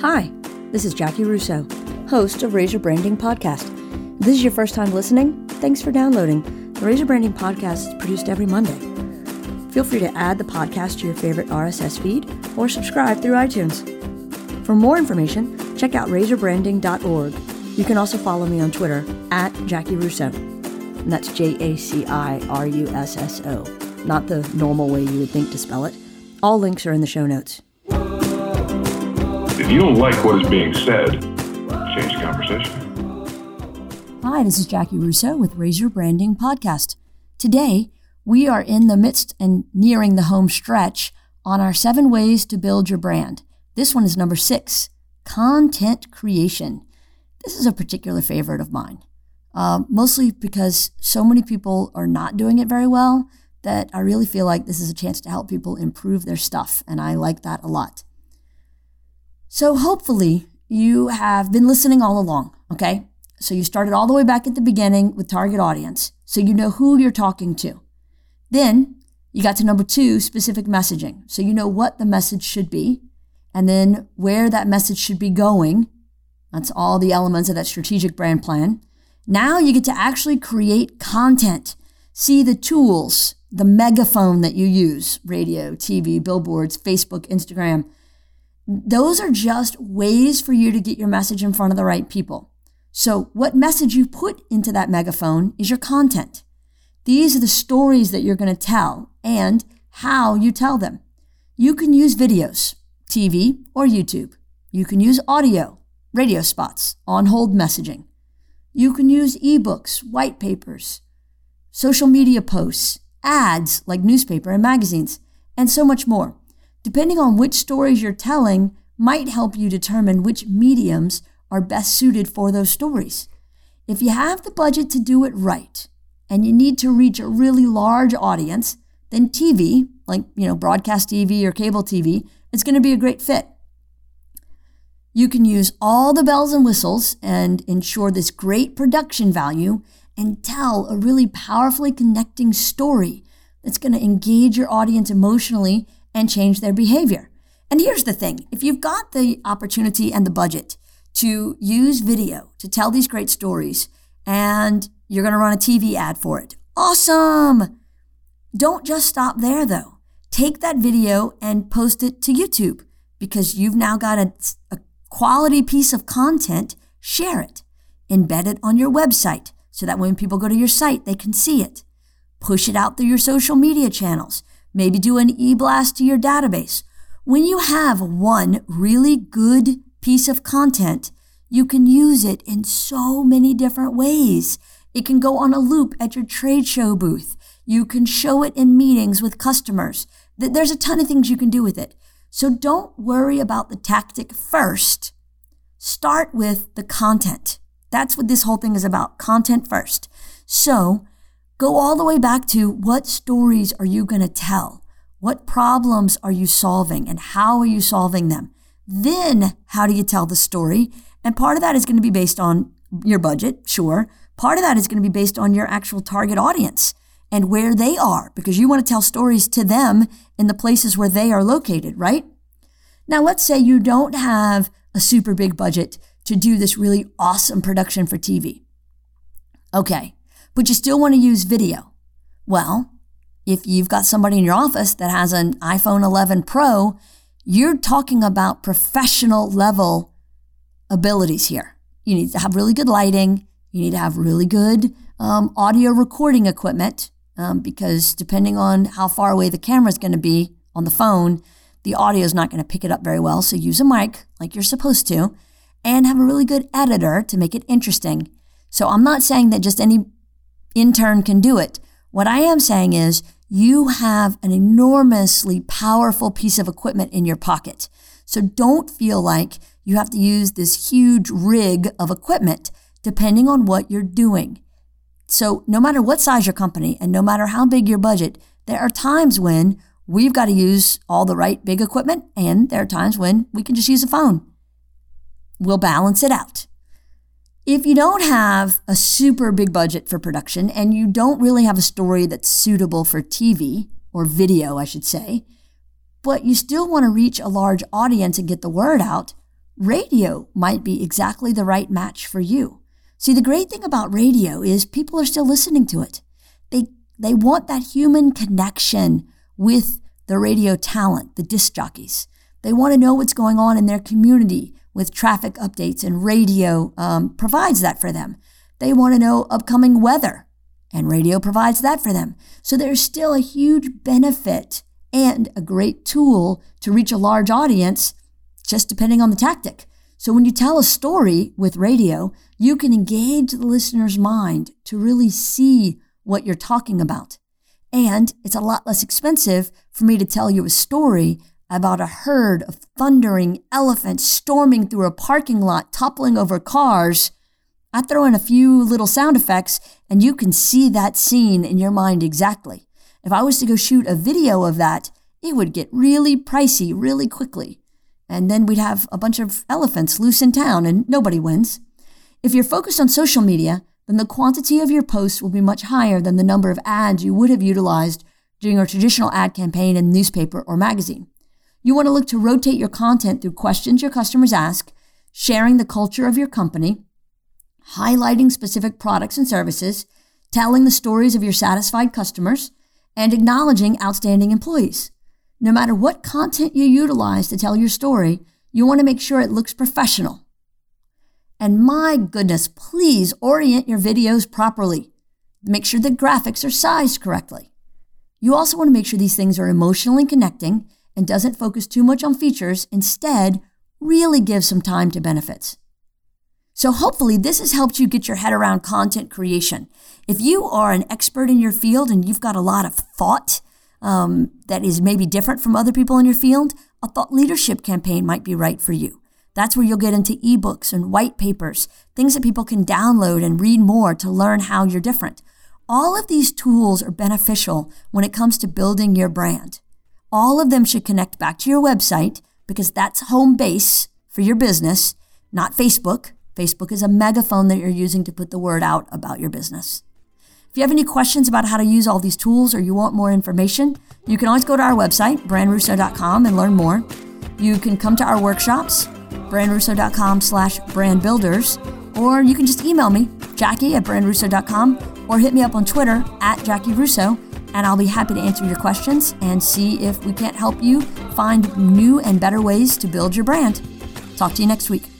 Hi, this is Jaci Russo, host of Razor Branding Podcast. If this is your first time listening, thanks for downloading. The Razor Branding Podcast is produced every Monday. Feel free to add the podcast to your favorite RSS feed or subscribe through iTunes. For more information, check out razorbranding.org. You can also follow me on Twitter at Jaci Russo. And that's J A C I R U S S O, not the normal way you would think to spell it. All links are in the show notes. If you don't like what is being said, change the conversation. Hi, this is Jaci Russo with Razor Branding Podcast. Today, we are in the midst and nearing the home stretch on our seven ways to build your brand. This one is number six content creation. This is a particular favorite of mine, uh, mostly because so many people are not doing it very well that I really feel like this is a chance to help people improve their stuff, and I like that a lot. So, hopefully, you have been listening all along, okay? So, you started all the way back at the beginning with target audience, so you know who you're talking to. Then, you got to number two, specific messaging. So, you know what the message should be, and then where that message should be going. That's all the elements of that strategic brand plan. Now, you get to actually create content, see the tools, the megaphone that you use radio, TV, billboards, Facebook, Instagram those are just ways for you to get your message in front of the right people. So, what message you put into that megaphone is your content. These are the stories that you're going to tell and how you tell them. You can use videos, TV, or YouTube. You can use audio, radio spots, on hold messaging. You can use ebooks, white papers, social media posts, ads like newspaper and magazines, and so much more depending on which stories you're telling, might help you determine which mediums are best suited for those stories. If you have the budget to do it right and you need to reach a really large audience, then TV, like, you know, broadcast TV or cable TV, is going to be a great fit. You can use all the bells and whistles and ensure this great production value and tell a really powerfully connecting story that's going to engage your audience emotionally and change their behavior. And here's the thing if you've got the opportunity and the budget to use video to tell these great stories and you're going to run a TV ad for it, awesome! Don't just stop there though. Take that video and post it to YouTube because you've now got a, a quality piece of content. Share it. Embed it on your website so that when people go to your site, they can see it. Push it out through your social media channels. Maybe do an e blast to your database. When you have one really good piece of content, you can use it in so many different ways. It can go on a loop at your trade show booth. You can show it in meetings with customers. There's a ton of things you can do with it. So don't worry about the tactic first. Start with the content. That's what this whole thing is about content first. So Go all the way back to what stories are you going to tell? What problems are you solving and how are you solving them? Then, how do you tell the story? And part of that is going to be based on your budget, sure. Part of that is going to be based on your actual target audience and where they are because you want to tell stories to them in the places where they are located, right? Now, let's say you don't have a super big budget to do this really awesome production for TV. Okay, but you still want to use video. Well, if you've got somebody in your office that has an iPhone 11 Pro, you're talking about professional level abilities here. You need to have really good lighting. You need to have really good um, audio recording equipment um, because depending on how far away the camera is going to be on the phone, the audio is not going to pick it up very well. So use a mic like you're supposed to and have a really good editor to make it interesting. So I'm not saying that just any intern can do it. What I am saying is you have an enormously powerful piece of equipment in your pocket. So don't feel like you have to use this huge rig of equipment depending on what you're doing. So no matter what size your company and no matter how big your budget, there are times when we've got to use all the right big equipment and there are times when we can just use a phone. We'll balance it out. If you don't have a super big budget for production and you don't really have a story that's suitable for TV or video, I should say, but you still want to reach a large audience and get the word out, radio might be exactly the right match for you. See, the great thing about radio is people are still listening to it. They, they want that human connection with the radio talent, the disc jockeys. They want to know what's going on in their community with traffic updates, and radio um, provides that for them. They want to know upcoming weather, and radio provides that for them. So there's still a huge benefit and a great tool to reach a large audience, just depending on the tactic. So when you tell a story with radio, you can engage the listener's mind to really see what you're talking about. And it's a lot less expensive for me to tell you a story about a herd of thundering elephants storming through a parking lot, toppling over cars. I throw in a few little sound effects and you can see that scene in your mind exactly. If I was to go shoot a video of that, it would get really pricey really quickly. And then we'd have a bunch of elephants loose in town and nobody wins. If you're focused on social media, then the quantity of your posts will be much higher than the number of ads you would have utilized during a traditional ad campaign in newspaper or magazine. You want to look to rotate your content through questions your customers ask, sharing the culture of your company, highlighting specific products and services, telling the stories of your satisfied customers, and acknowledging outstanding employees. No matter what content you utilize to tell your story, you want to make sure it looks professional. And my goodness, please orient your videos properly. Make sure the graphics are sized correctly. You also want to make sure these things are emotionally connecting and doesn't focus too much on features. Instead, really gives some time to benefits. So hopefully this has helped you get your head around content creation. If you are an expert in your field and you've got a lot of thought um, that is maybe different from other people in your field, a thought leadership campaign might be right for you. That's where you'll get into ebooks and white papers, things that people can download and read more to learn how you're different. All of these tools are beneficial when it comes to building your brand. All of them should connect back to your website because that's home base for your business, not Facebook. Facebook is a megaphone that you're using to put the word out about your business. If you have any questions about how to use all these tools or you want more information, you can always go to our website, brandrusso.com, and learn more. You can come to our workshops brandrusso.com slash brandbuilders, or you can just email me, Jaci at brandrusso.com, or hit me up on Twitter at Jaci Russo, and I'll be happy to answer your questions and see if we can't help you find new and better ways to build your brand. Talk to you next week.